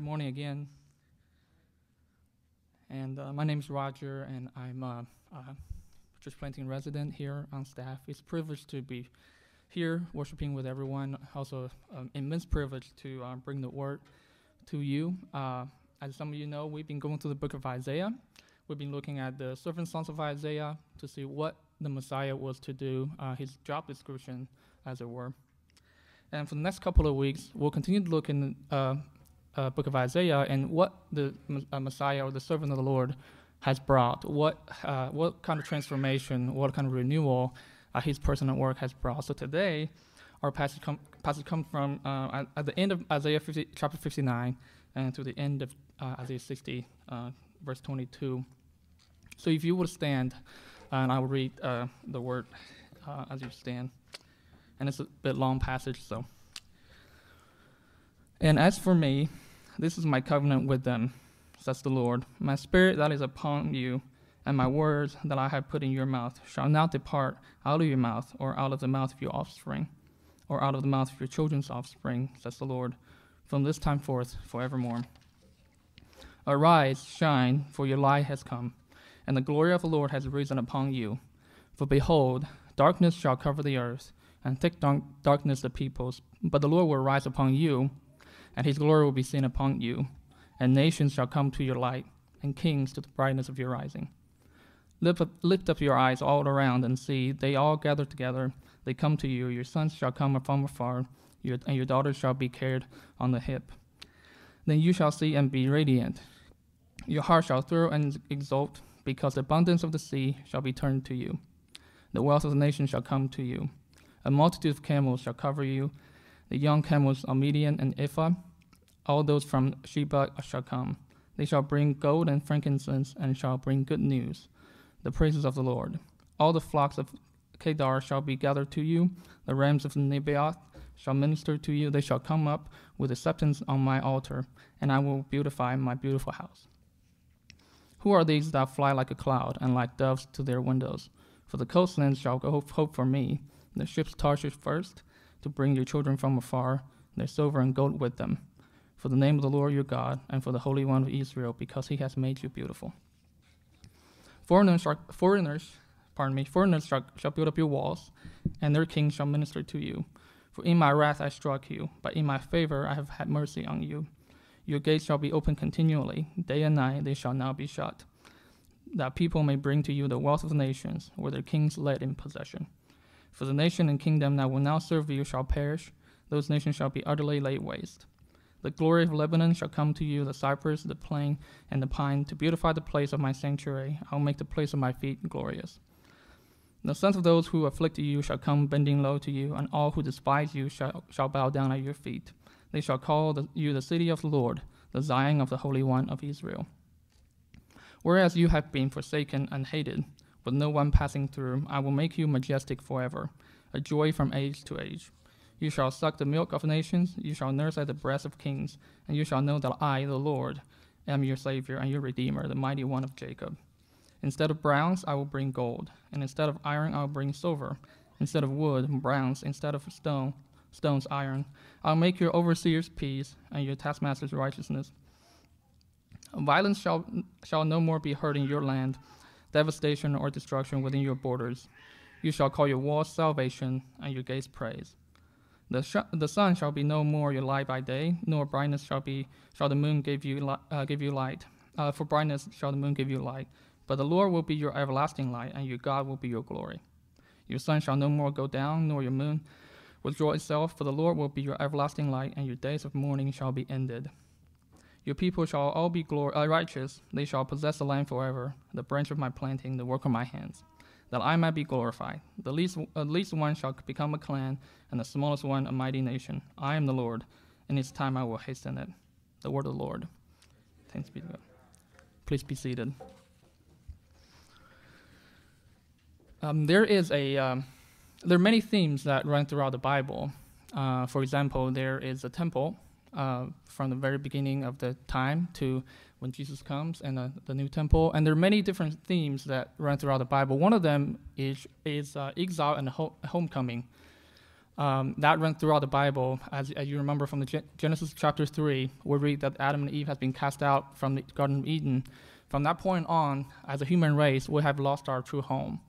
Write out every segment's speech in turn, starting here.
good morning again. And uh, my name is Roger, and I'm a, church planting resident here on staff. It's a privilege to be here worshiping with everyone. Also, um, immense privilege to uh, bring the word to you. Uh, as some of you know, we've been going through the book of Isaiah. We've been looking at the servant songs of Isaiah to see what the Messiah was to do, uh, his job description, as it were. And for the next couple of weeks, we'll continue to look in the uh, uh, book of Isaiah and what the uh, Messiah or the servant of the Lord has brought, what, uh, what kind of transformation, what kind of renewal uh, his personal work has brought. So today, our passage, com- passage comes from uh, at the end of Isaiah 50, chapter 59 and to the end of Isaiah 60, verse 22. So if you would stand, and I will read the word as you stand and it's a bit long passage, so. And as for me, this is my covenant with them, says the Lord. My spirit that is upon you, and my words that I have put in your mouth, shall not depart out of your mouth, or out of the mouth of your offspring, or out of the mouth of your children's offspring, says the Lord, from this time forth forevermore. Arise, shine, for your light has come, and the glory of the Lord has risen upon you. For behold, darkness shall cover the earth and thick darkness the peoples. But the Lord will rise upon you, and his glory will be seen upon you, and nations shall come to your light, and kings to the brightness of your rising. Lift up, lift up your eyes all around and see, they all gather together. They come to you. Your sons shall come from afar, your, and your daughters shall be carried on the hip. Then you shall see and be radiant. Your heart shall thrill and exult, because the abundance of the sea shall be turned to you. The wealth of the nations shall come to you a multitude of camels shall cover you. The young camels are Midian and Ephah. All those from Sheba shall come. They shall bring gold and frankincense and shall bring good news, the praises of the Lord. All the flocks of Kedar shall be gathered to you. The rams of Nebaioth shall minister to you. They shall come up with acceptance on my altar, and I will beautify my beautiful house. Who are these that fly like a cloud and like doves to their windows? For the coastlands shall hope for me the ships Tarshish first, to bring your children from afar, their silver and gold with them, for the name of the Lord your God, and for the Holy One of Israel, because he has made you beautiful. Foreigners, are, foreigners pardon me, foreigners shall, shall build up your walls, and their kings shall minister to you. For in my wrath I struck you, but in my favor I have had mercy on you. Your gates shall be open continually, day and night they shall not be shut, that people may bring to you the wealth of the nations, where their kings led in possession. For the nation and kingdom that will now serve you shall perish, those nations shall be utterly laid waste. The glory of Lebanon shall come to you, the cypress, the plane, and the pine, to beautify the place of my sanctuary. I will make the place of my feet glorious. The sons of those who afflict you shall come bending low to you, and all who despise you shall, shall bow down at your feet. They shall call the, you the city of the Lord, the Zion of the Holy One of Israel. Whereas you have been forsaken and hated, with no one passing through, I will make you majestic forever, a joy from age to age. You shall suck the milk of nations, you shall nurse at the breast of kings, and you shall know that I, the Lord, am your Savior and your Redeemer, the mighty one of Jacob. Instead of bronze, I will bring gold, and instead of iron, I will bring silver. Instead of wood, bronze, instead of stone, stones, iron. I'll make your overseers peace, and your taskmasters righteousness. Violence shall, shall no more be heard in your land, devastation or destruction within your borders. You shall call your walls salvation and your gates praise. The, sh- the sun shall be no more your light by day, nor brightness shall be shall the moon give you li- uh, give you light. Uh, for brightness shall the moon give you light, but the Lord will be your everlasting light, and your God will be your glory. Your sun shall no more go down, nor your moon withdraw itself, for the Lord will be your everlasting light, and your days of mourning shall be ended. Your people shall all be glor- uh, righteous, they shall possess the land forever, the branch of my planting, the work of my hands, that I might be glorified. The least, uh, least one shall become a clan, and the smallest one a mighty nation. I am the Lord, in its time I will hasten it. The word of the Lord. Thanks be to God. Please be seated. Um, there is a um, there are many themes that run throughout the Bible. Uh, for example, there is a temple uh, from the very beginning of the time to when Jesus comes and the, the new temple. And there are many different themes that run throughout the Bible. One of them is, is uh, exile and ho- homecoming. Um, that runs throughout the Bible. As, as you remember from the Gen- Genesis chapter 3, we read that Adam and Eve have been cast out from the Garden of Eden. From that point on, as a human race, we have lost our true home.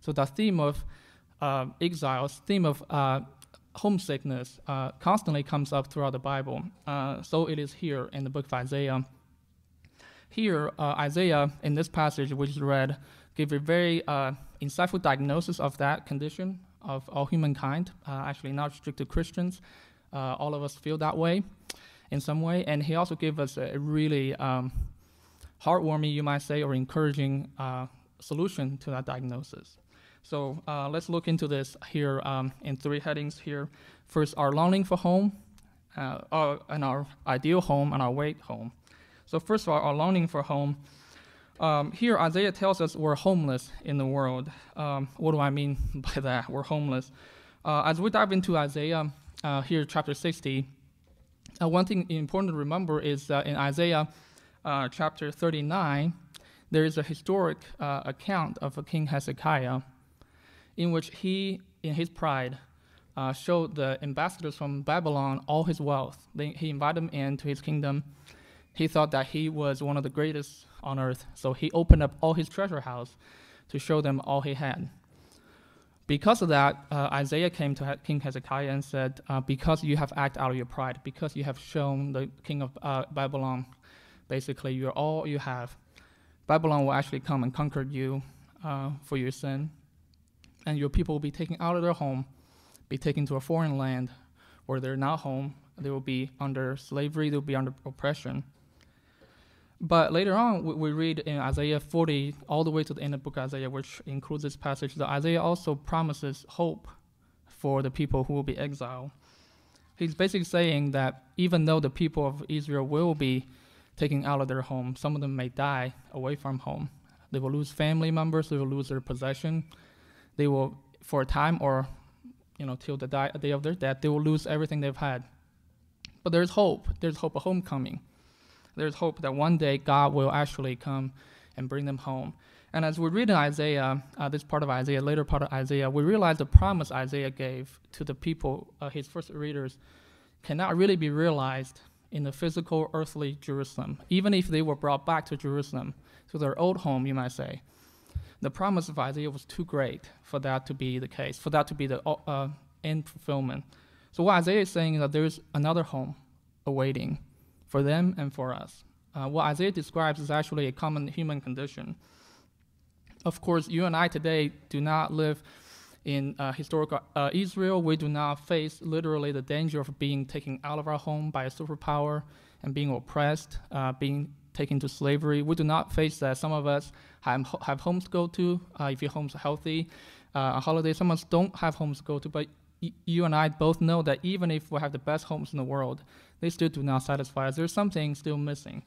So the theme of uh, exiles, theme of uh, homesickness, uh, constantly comes up throughout the Bible. Uh, so it is here in the book of Isaiah. Here, uh, Isaiah, in this passage which is read, give a very uh, insightful diagnosis of that condition of all humankind, actually not strict to Christians. all of us feel that way in some way. And he also gave us a really um, heartwarming, you might say, or encouraging solution to that diagnosis. So uh, let's look into this here um, in three headings here. First, our longing for home, uh, our, and our ideal home, and our wait home. So first of all, our longing for home. Um, here, Isaiah tells us we're homeless in the world. Um, what do I mean by that? We're homeless. Uh, as we dive into Isaiah uh, here, chapter 60, uh, one thing important to remember is that in Isaiah uh, chapter 39, there is a historic account of King Hezekiah in which he, in his pride, uh, showed the ambassadors from Babylon all his wealth. They, he invited them into his kingdom. He thought that he was one of the greatest on earth, so he opened up all his treasure house to show them all he had. Because of that, uh, Isaiah came to King Hezekiah and said, uh, Because you have acted out of your pride, because you have shown the king of uh, Babylon, basically, you're all you have, Babylon will actually come and conquer you uh, for your sin and your people will be taken out of their home, be taken to a foreign land where they're not home. They will be under slavery, they'll be under oppression. But later on, we, we, read in Isaiah 40 all the way to the end of the book of Isaiah, which includes this passage, that Isaiah also promises hope for the people who will be exiled. He's basically saying that even though the people of Israel will be taken out of their home, some of them may die away from home. They will lose family members, they will lose their possession, they will, for a time or, you know, till the die, day of their death, they will lose everything they've had. But there's hope. There's hope of homecoming. There's hope that one day God will actually come and bring them home. And as we read in Isaiah, uh, this part of Isaiah, later part of Isaiah, we realize the promise Isaiah gave to the people, uh, his first readers, cannot really be realized in the physical earthly Jerusalem, even if they were brought back to Jerusalem, to their old home, you might say the promise of Isaiah was too great for that to be the case, for that to be the uh, end fulfillment. So what Isaiah is saying is that there is another home awaiting for them and for us. Uh, what Isaiah describes is actually a common human condition. Of course, you and I today do not live in uh, historical uh, Israel. We do not face literally the danger of being taken out of our home by a superpower and being oppressed, uh, being taken to slavery. We do not face that. Some of us have, have homes to go to. Uh, if your home's healthy, uh, on holiday, some of us don't have homes to go to. But you and I both know that even if we have the best homes in the world, they still do not satisfy us. There's something still missing.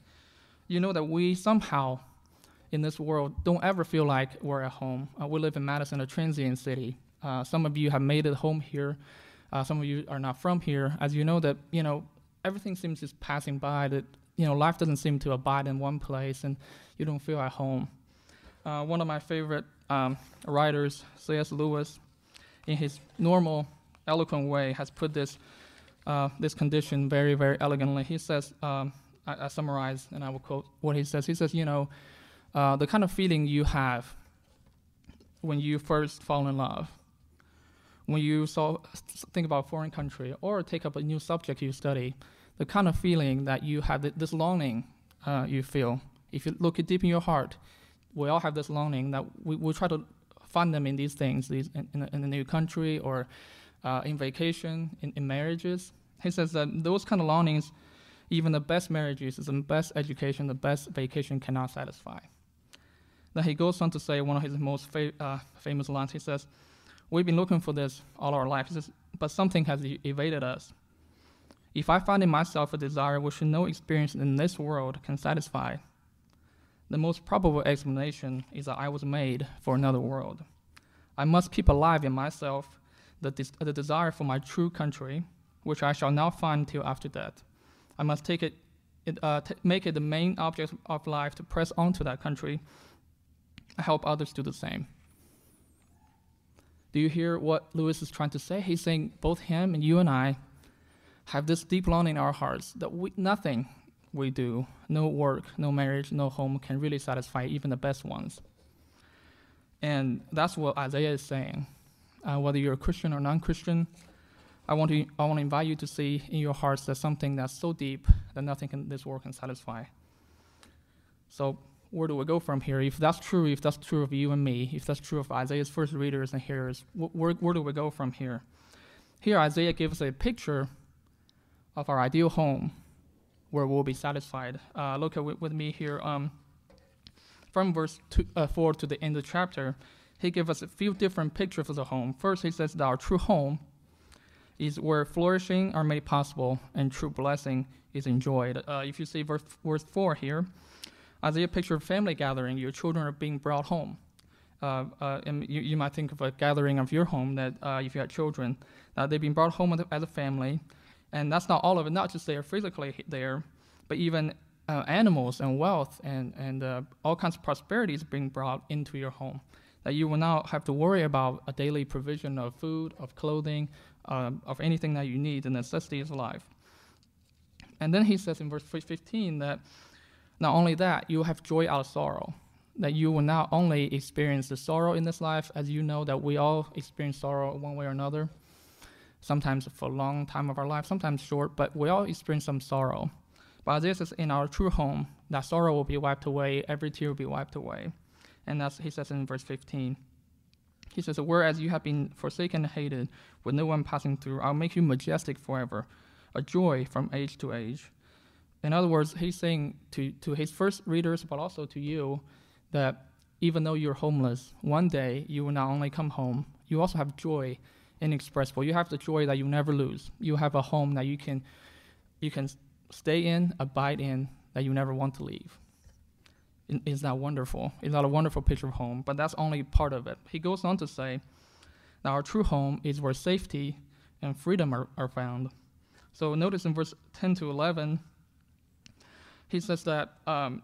You know that we somehow in this world don't ever feel like we're at home. Uh, we live in Madison, a transient city. Uh, some of you have made it home here. Uh, some of you are not from here. As you know that you know everything seems just passing by. That you know, life doesn't seem to abide in one place and you don't feel at home. Uh, one of my favorite um, writers, C.S. Lewis, in his normal, eloquent way, has put this, uh, this condition very, very elegantly. He says, um, I, I, summarize and I will quote what he says. He says, You know, uh, the kind of feeling you have when you first fall in love, when you saw, think about a foreign country or take up a new subject you study, the kind of feeling that you have, this longing uh, you feel. If you look deep in your heart, we all have this longing that we, we try to find them in these things, these in, in, a, in a new country or uh, in vacation, in, in marriages. He says that those kind of longings, even the best marriages, the best education, the best vacation cannot satisfy. Then he goes on to say one of his most fa- uh, famous lines. He says, "We've been looking for this all our life, says, but something has evaded us. If I find in myself a desire which no experience in this world can satisfy, the most probable explanation is that I was made for another world. I must keep alive in myself the, des- the desire for my true country, which I shall not find till after death. I must take it, it uh, t- make it the main object of life to press on to that country. I help others do the same. Do you hear what Lewis is trying to say? He's saying both him and you and I have this deep longing in our hearts that we, nothing we do, no work, no marriage, no home can really satisfy even the best ones. And that's what Isaiah is saying. Uh, whether you're a Christian or non-Christian, I want to I want to invite you to see in your hearts that something that's so deep that nothing in this world can satisfy. So where do we go from here? If that's true, if that's true of you and me, if that's true of Isaiah's first readers and hearers, where, where do we go from here? Here, Isaiah gives a picture of our ideal home where we'll be satisfied. Uh, look at with me here. Um, from verse two, uh, 4 to the end of the chapter, he gives us a few different pictures of the home. First, he says that our true home is where flourishing are made possible and true blessing is enjoyed. Uh, if you see verse, verse 4 here, Isaiah picture a family gathering, your children are being brought home. Uh, uh, and you, you, might think of a gathering of your home that uh, if you had children, uh, they've been brought home as a family. And that's not all of it, not just they're physically there, but even uh, animals and wealth and, and uh, all kinds of prosperity is being brought into your home. That you will not have to worry about a daily provision of food, of clothing, um, of anything that you need, the necessities of life. And then he says in verse 15 that not only that, you will have joy out of sorrow. That you will not only experience the sorrow in this life, as you know that we all experience sorrow one way or another, sometimes for a long time of our life, sometimes short, but we all experience some sorrow. But this is in our true home, that sorrow will be wiped away, every tear will be wiped away. And that's he says in verse 15. He says, Whereas you have been forsaken and hated, with no one passing through, I'll make you majestic forever, a joy from age to age. In other words, he's saying to, to his first readers, but also to you, that even though you're homeless, one day you will not only come home, you also have joy inexpressible. You have the joy that you never lose. You have a home that you can you can stay in, abide in, that you never want to leave. Is that wonderful? Is that a wonderful picture of home? But that's only part of it. He goes on to say that our true home is where safety and freedom are, are found. So notice in verse 10 to 11, he says that um,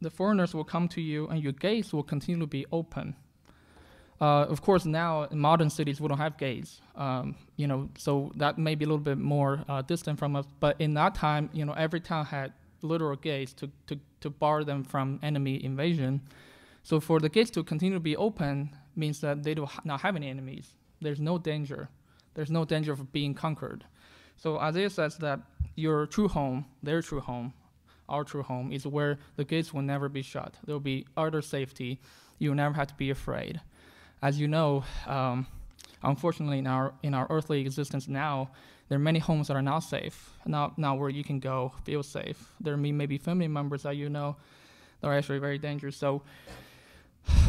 the foreigners will come to you and your gates will continue to be open. Uh, of course, now in modern cities we don't have gates, um, you know, so that may be a little bit more uh, distant from us. But in that time, you know, every town had literal gates to, to, to bar them from enemy invasion. So for the gates to continue to be open means that they do not have any enemies. There's no danger. There's no danger of being conquered. So Isaiah says that your true home, their true home, our true home, is where the gates will never be shut. There will be utter safety. You will never have to be afraid as you know, um, unfortunately, in our in our earthly existence now, there are many homes that are not safe, not not where you can go feel safe. There may maybe family members that you know that are actually very dangerous. So,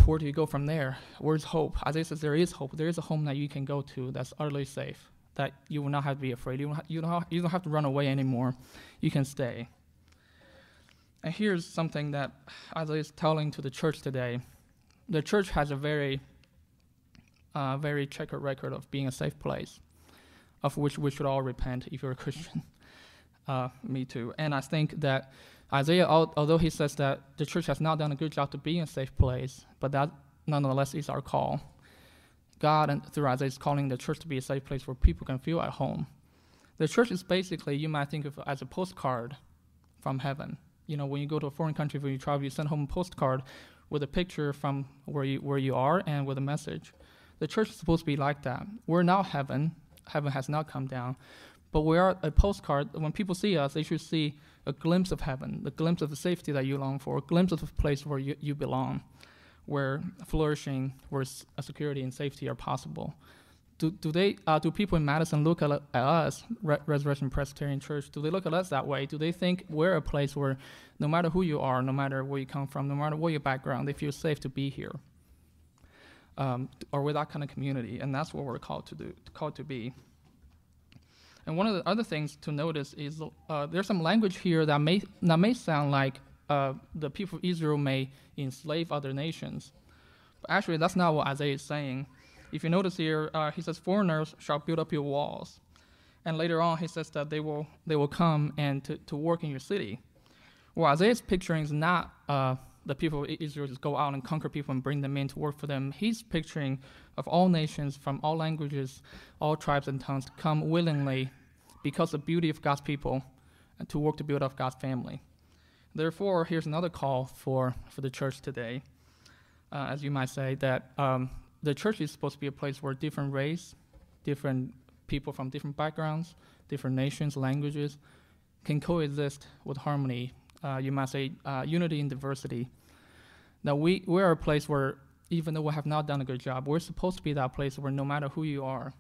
where do you go from there? Where's hope? Isaiah says there is hope. There is a home that you can go to that's utterly safe. That you will not have to be afraid. You don't, ha- you don't, you don't have to run away anymore. You can stay. And here's something that Isaiah is telling to the church today. The church has a very uh, very checkered record of being a safe place, of which we should all repent if you're a Christian. Uh, me too. And I think that Isaiah, although he says that the church has not done a good job to be a safe place, but that nonetheless is our call. God, and through Isaiah, is calling the church to be a safe place where people can feel at home. The church is basically, you might think of as a postcard from heaven. You know, when you go to a foreign country, when you travel, you send home a postcard with a picture from where you, where you are and with a message. The church is supposed to be like that. We're not heaven. Heaven has not come down. But we are a postcard. When people see us, they should see a glimpse of heaven, a glimpse of the safety that you long for, a glimpse of the place where you, you belong, where flourishing, where security and safety are possible. Do, do they uh, do people in Madison look at, at us, Re- Resurrection Presbyterian Church? Do they look at us that way? Do they think we're a place where, no matter who you are, no matter where you come from, no matter what your background, they feel safe to be here? Um, or with that kind of community, and that's what we're called to do, called to be. And one of the other things to notice is uh, there's some language here that may that may sound like uh, the people of Israel may enslave other nations, but actually that's not what Isaiah is saying. If you notice here, uh, he says, "Foreigners shall build up your walls," and later on he says that they will they will come and to, to work in your city. What Isaiah is picturing is not uh, the people of Israel just go out and conquer people and bring them in to work for them. He's picturing of all nations from all languages, all tribes and tongues come willingly because of the beauty of God's people and to work to build up God's family. Therefore, here's another call for, for the church today. Uh, as you might say, that um, the church is supposed to be a place where different race, different people from different backgrounds, different nations, languages can coexist with harmony. Uh, you might say uh, unity in diversity. Now, we, we're a place where, even though we have not done a good job, we're supposed to be that place where no matter who you are,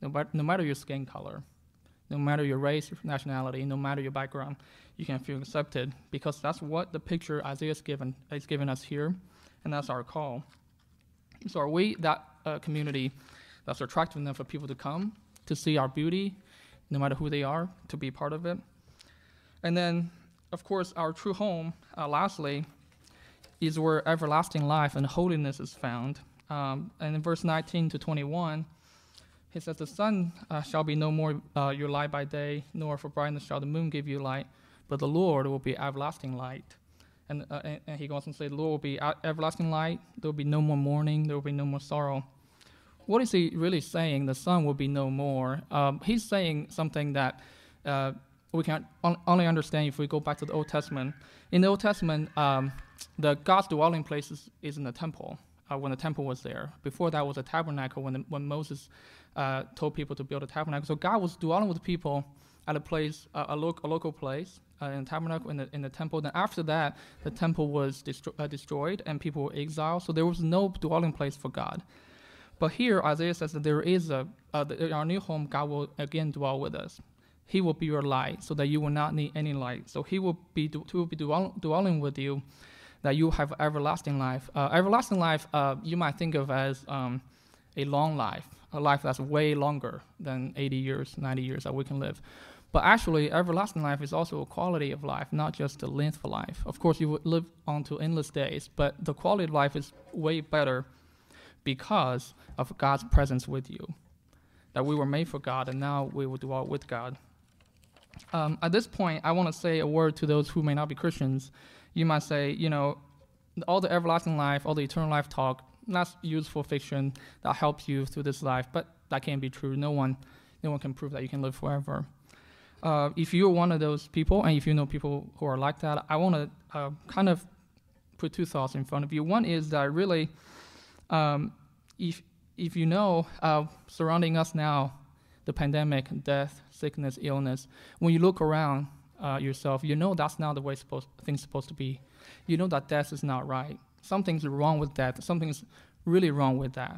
no, no matter your skin color, no matter your race, your nationality, no matter your background, you can feel accepted because that's what the picture Isaiah is given is given us here, and that's our call. So are we that uh, community that's attractive enough for people to come to see our beauty, no matter who they are, to be part of it? And then, of course, our true home, uh, lastly, is where everlasting life and holiness is found. Um, and in verse 19 to 21, he says, The sun uh, shall be no more uh, your light by day, nor for brightness shall the moon give you light, but the Lord will be everlasting light. And, uh, and, and, he goes on to say, The Lord will be everlasting light, there will be no more mourning, there will be no more sorrow. What is he really saying? The sun will be no more. Um, he's saying something that uh, we can only understand if we go back to the Old Testament. In the Old Testament, um, the God's dwelling place is, is in the temple. Uh, when the temple was there. Before that was a tabernacle when, the, when Moses uh, told people to build a tabernacle. So God was dwelling with people at a place, uh, a, lo- a, local place, uh, in the tabernacle, in the, in the temple. Then after that, the temple was uh, destroyed and people were exiled. So there was no dwelling place for God. But here, Isaiah says that there is a, uh, our new home, God will again dwell with us. He will be your light, so that you will not need any light. So He will be, he will be dwell- dwelling with you, that you have everlasting life. Uh, everlasting life, uh, you might think of as um, a long life a life that's way longer than 80 years, 90 years that we can live. But actually, everlasting life is also a quality of life, not just the length of life. Of course, you would live on to endless days, but the quality of life is way better because of God's presence with you. That we were made for God, and now we will dwell with God. Um, at this point, I want to say a word to those who may not be Christians. You might say, you know, all the everlasting life, all the eternal life talk, that's useful fiction that helps you through this life, but that can't be true. No one, no one can prove that you can live forever. Uh, if you're one of those people, and if you know people who are like that, I want to uh, kind of put two thoughts in front of you. One is that really, um, if if you know uh, surrounding us now, the pandemic, death, sickness, illness, when you look around uh, yourself, you know that's not the way supposed, things supposed to be. You know that death is not right something's wrong with that. Something's really wrong with that.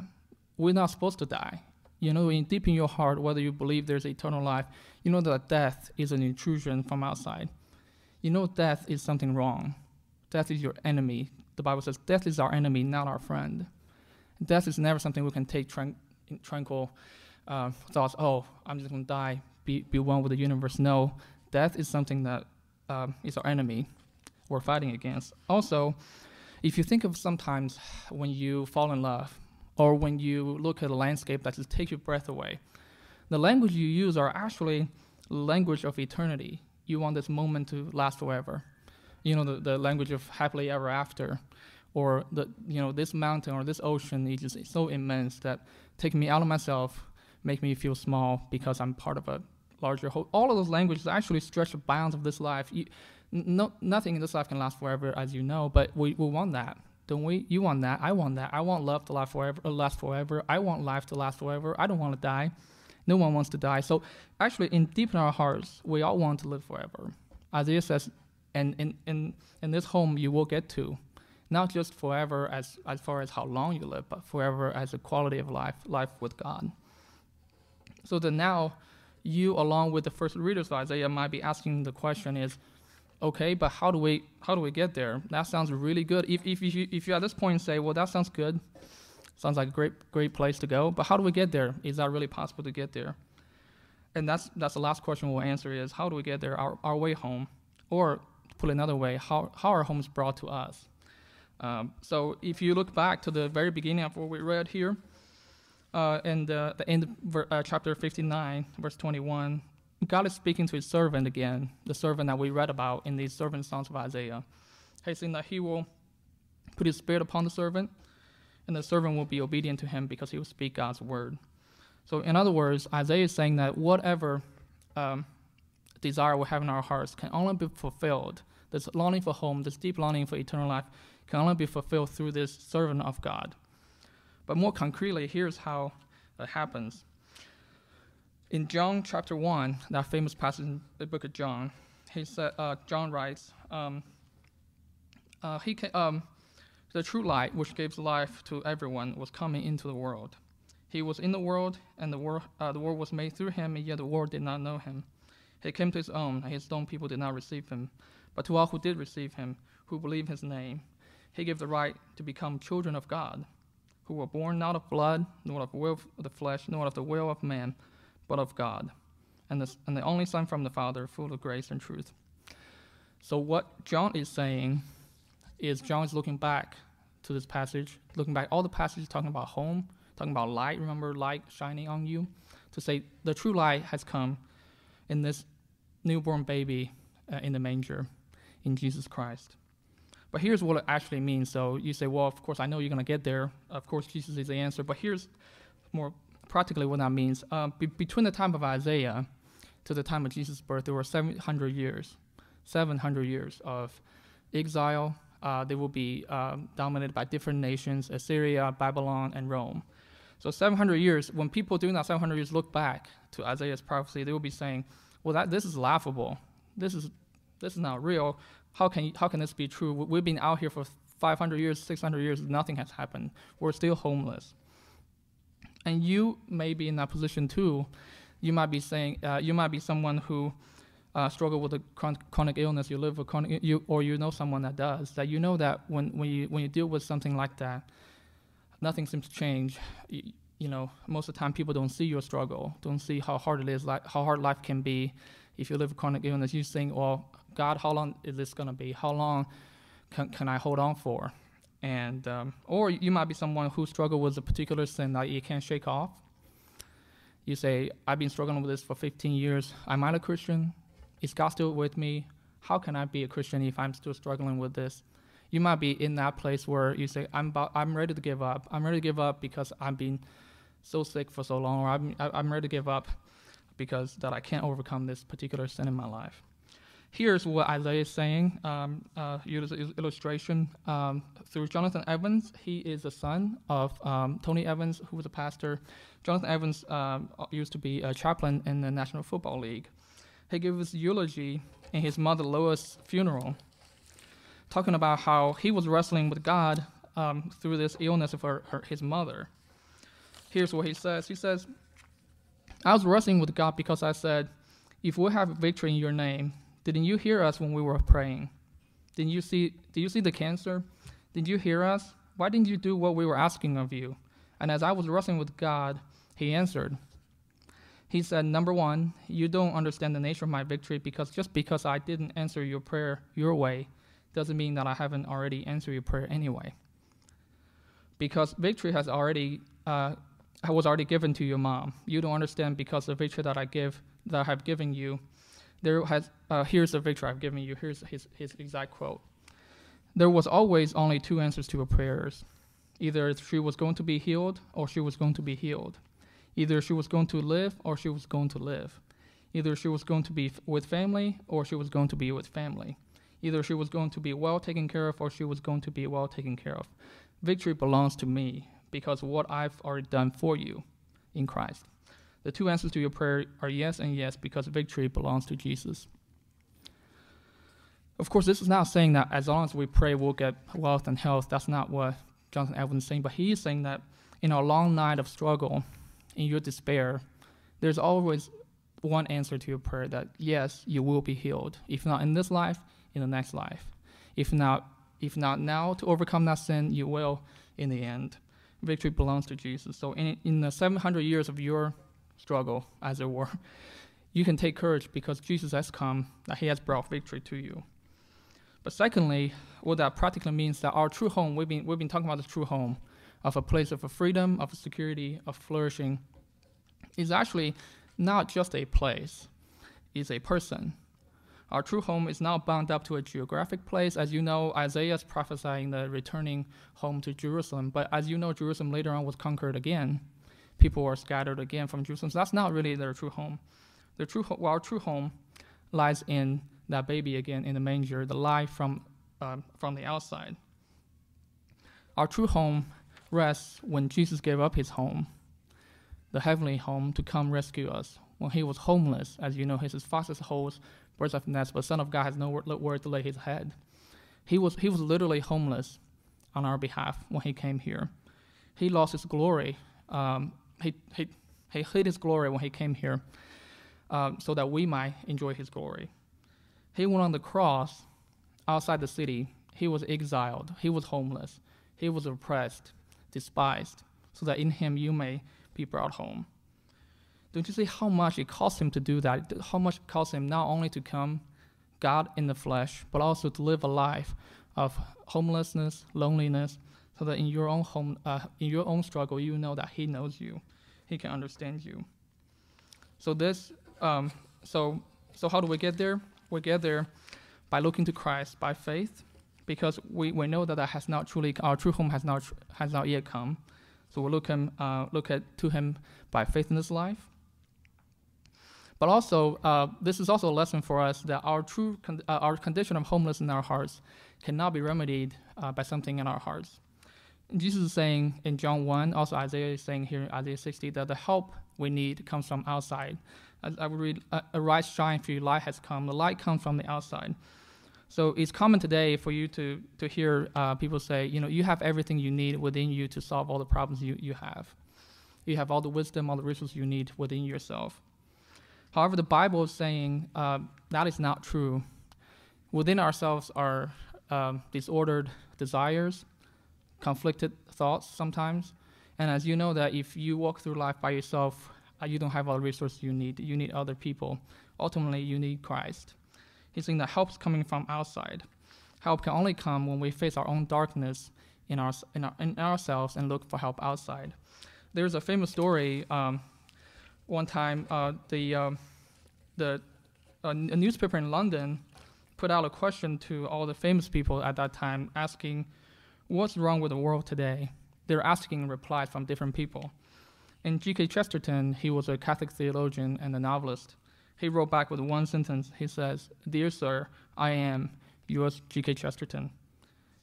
We're not supposed to die. You know, in deep in your heart, whether you believe there's eternal life, you know that death is an intrusion from outside. You know death is something wrong. Death is your enemy. The Bible says death is our enemy, not our friend. Death is never something we can take tran- tranquil uh, thoughts. Oh, I'm just gonna die. Be be one with the universe. No, death is something that um, is our enemy. We're fighting against. Also, if you think of sometimes when you fall in love or when you look at a landscape that just takes your breath away, the language you use are actually language of eternity. You want this moment to last forever. You know, the, the language of happily ever after. Or the you know, this mountain or this ocean is just so immense that take me out of myself, make me feel small because I'm part of a larger whole. All of those languages actually stretch the bounds of this life. You, no, nothing in this life can last forever, as you know, but we, we want that, don't we? You want that. I want that. I want love to last forever. Uh, last forever. I want life to last forever. I don't want to die. No one wants to die. So, actually, in deep in our hearts, we all want to live forever. Isaiah says, and in, in, in this home you will get to, not just forever as, as far as how long you live, but forever as a quality of life, life with God. So that now, you, along with the first readers of Isaiah, might be asking the question is, okay, but how do we how do we get there? That sounds really good. If if you if you at this point say, well, that sounds good, sounds like a great great place to go, but how do we get there? Is that really possible to get there? And that's that's the last question we'll answer is how do we get there? Our our way home, or put another way, how how are homes brought to us? Um, so if you look back to the very beginning of what we read here, uh, in the, the end of uh, chapter 59, verse 21, God is speaking to his servant again, the servant that we read about in these servant songs of Isaiah. He's saying that he will put his spirit upon the servant, and the servant will be obedient to him because he will speak God's word. So, in other words, Isaiah is saying that whatever um, desire we have in our hearts can only be fulfilled. This longing for home, this deep longing for eternal life, can only be fulfilled through this servant of God. But more concretely, here's how it happens. In John chapter 1, that famous passage in the book of John, he said, uh, John writes, um, uh, he um, the true light, which gives life to everyone, was coming into the world. He was in the world, and the world, uh, the world was made through him, and yet the world did not know him. He came to his own, and his own people did not receive him. But to all who did receive him, who believe his name, he gave the right to become children of God, who were born not of blood, nor of the will of the flesh, nor of the will of man, but of God, and the, and the only Son from the Father, full of grace and truth. So, what John is saying is John is looking back to this passage, looking back all the passages talking about home, talking about light. Remember, light shining on you, to say the true light has come in this newborn baby uh, in the manger, in Jesus Christ. But here's what it actually means. So you say, well, of course, I know you're going to get there. Of course, Jesus is the answer. But here's more practically what that means. Um, be- between the time of Isaiah to the time of Jesus' birth, there were 700 years. 700 years of exile. Uh, they will be um, dominated by different nations Assyria, Babylon, and Rome. So 700 years, when people during that 700 years look back to Isaiah's prophecy, they will be saying, well, that, this is laughable. This is, this is not real. How can, how can this be true? We've been out here for 500 years, 600 years, nothing has happened. We're still homeless. And you may be in that position too. You might be saying, uh, you might be someone who uh, struggle with a chronic illness, you live with chronic, you, or you know someone that does, that you know that when, when, you, when you deal with something like that, nothing seems to change. You, you know, most of the time people don't see your struggle, don't see how hard it is, like how hard life can be. If you live with chronic illness, you think, well, God, how long is this going to be? How long can, can I hold on for? and um, or you might be someone who struggle with a particular sin that you can't shake off. You say, "I've been struggling with this for 15 years. I'm not a Christian. Is God still with me? How can I be a Christian if I'm still struggling with this?" You might be in that place where you say, "I'm about, I'm ready to give up. I'm ready to give up because I've been so sick for so long, or I'm I'm ready to give up because that I can't overcome this particular sin in my life." Here's what Isaiah is saying. Um, uh, illustration um, through Jonathan Evans. He is the son of um, Tony Evans, who was a pastor. Jonathan Evans um, used to be a chaplain in the National Football League. He gave his eulogy in his mother Lois' funeral, talking about how he was wrestling with God um, through this illness of her, her, his mother. Here's what he says. He says, I was wrestling with God because I said, if we have victory in your name, didn't you hear us when we were praying? Didn't you see did you see the cancer? Did you hear us? Why didn't you do what we were asking of you? And as I was wrestling with God, he answered. He said, Number one, you don't understand the nature of my victory because just because I didn't answer your prayer your way doesn't mean that I haven't already answered your prayer anyway. Because victory has already uh, was already given to your mom. You don't understand because the victory that I give that I have given you there has uh, here's the victory I've given you. Here's his, his exact quote. There was always only two answers to her prayers. Either she was going to be healed or she was going to be healed. Either she was going to live or she was going to live. Either she was going to be with family or she was going to be with family. Either she was going to be well taken care of or she was going to be well taken care of. Victory belongs to me because what I've already done for you in Christ. The two answers to your prayer are yes and yes because victory belongs to Jesus. Of course, this is not saying that as long as we pray, we'll get wealth and health. That's not what Jonathan Evans is saying. But he is saying that in a long night of struggle, in your despair, there's always one answer to your prayer that yes, you will be healed. If not in this life, in the next life. If not, if not now to overcome that sin, you will in the end. Victory belongs to Jesus. So in, in the 700 years of your struggle, as it were, you can take courage because Jesus has come, that He has brought victory to you. But secondly, what that practically means that our true home, we've been, we've been talking about the true home of a place of a freedom, of security, of flourishing, is actually not just a place, it's a person. Our true home is not bound up to a geographic place. As you know, Isaiah is prophesying the returning home to Jerusalem. But as you know, Jerusalem later on was conquered again. People were scattered again from Jerusalem. So that's not really their true home. Their true well, our true home lies in that baby again in the manger, the life from, uh, from the outside. Our true home rests when Jesus gave up his home, the heavenly home, to come rescue us. When he was homeless, as you know, his foxes holes birds of nest, but Son of God has no nowhere to lay his head. He was, he was literally homeless on our behalf when he came here. He lost his glory. Um, he, he, he hid his glory when he came here um, so that we might enjoy his glory. He went on the cross outside the city. He was exiled. He was homeless. He was oppressed, despised, so that in him you may be brought home. Don't you see how much it cost him to do that? How much it cost him not only to come, God in the flesh, but also to live a life of homelessness, loneliness, so that in your own home, uh, in your own struggle, you know that He knows you, He can understand you. So this, um, so so how do we get there? We get there by looking to Christ by faith, because we, we know that that has not truly our true home has not has not yet come. So we look him uh, look at to Him by faith in this life. But also, uh, this is also a lesson for us that our true con- uh, our condition of homelessness in our hearts cannot be remedied uh, by something in our hearts. Jesus is saying in John 1, also Isaiah is saying here in Isaiah 60, that the help we need comes from outside. As I would read, arise, shine, for your light has come. The light comes from the outside. So it's common today for you to, to hear uh, people say, you know, you have everything you need within you to solve all the problems you, you have. You have all the wisdom, all the resources you need within yourself. However, the Bible is saying uh, that is not true. Within ourselves are um, disordered desires, conflicted thoughts sometimes. And as you know, that if you walk through life by yourself, uh, you don't have all the resources you need. You need other people. Ultimately, you need Christ. He's saying that help's coming from outside. Help can only come when we face our own darkness in, our, in, our, in ourselves and look for help outside. There's a famous story. Um, one time uh, the um, the a newspaper in London put out a question to all the famous people at that time, asking, "What's wrong with the world today?" They're asking replies from different people. And G.K. Chesterton, he was a Catholic theologian and a novelist. He wrote back with one sentence. He says, "Dear sir, I am yours, G.K. Chesterton."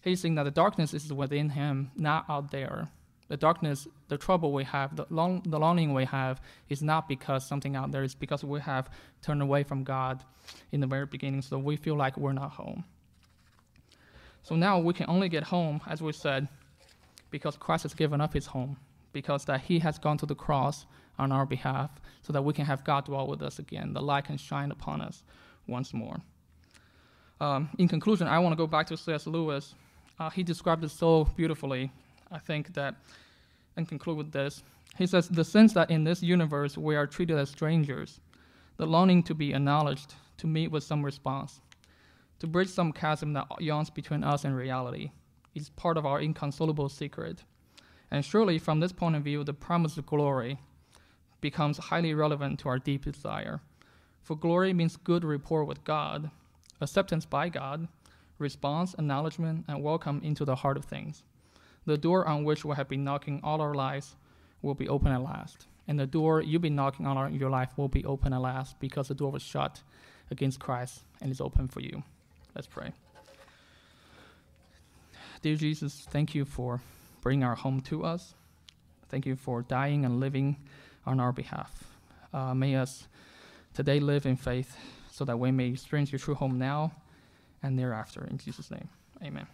He's saying that the darkness is within him, not out there the darkness, the trouble we have, the, long, the longing we have is not because something out there, it's because we have turned away from God in the very beginning, so we feel like we're not home. So now we can only get home, as we said, because Christ has given up his home, because that he has gone to the cross on our behalf, so that we can have God dwell with us again. The light can shine upon us once more. Um, in conclusion, I want to go back to C.S. Lewis. Uh, he described it so beautifully I think that, and conclude with this. He says, the sense that in this universe we are treated as strangers, the longing to be acknowledged, to meet with some response, to bridge some chasm that yawns between us and reality, is part of our inconsolable secret. And surely, from this point of view, the promise of glory becomes highly relevant to our deep desire. For glory means good rapport with God, acceptance by God, response, acknowledgement, and welcome into the heart of things. The door on which we have been knocking all our lives will be open at last. And the door you've been knocking on our, your life will be open at last because the door was shut against Christ and is open for you. Let's pray. Dear Jesus, thank you for bringing our home to us. Thank you for dying and living on our behalf. Uh, may us today live in faith so that we may experience your true home now and thereafter. In Jesus' name, amen.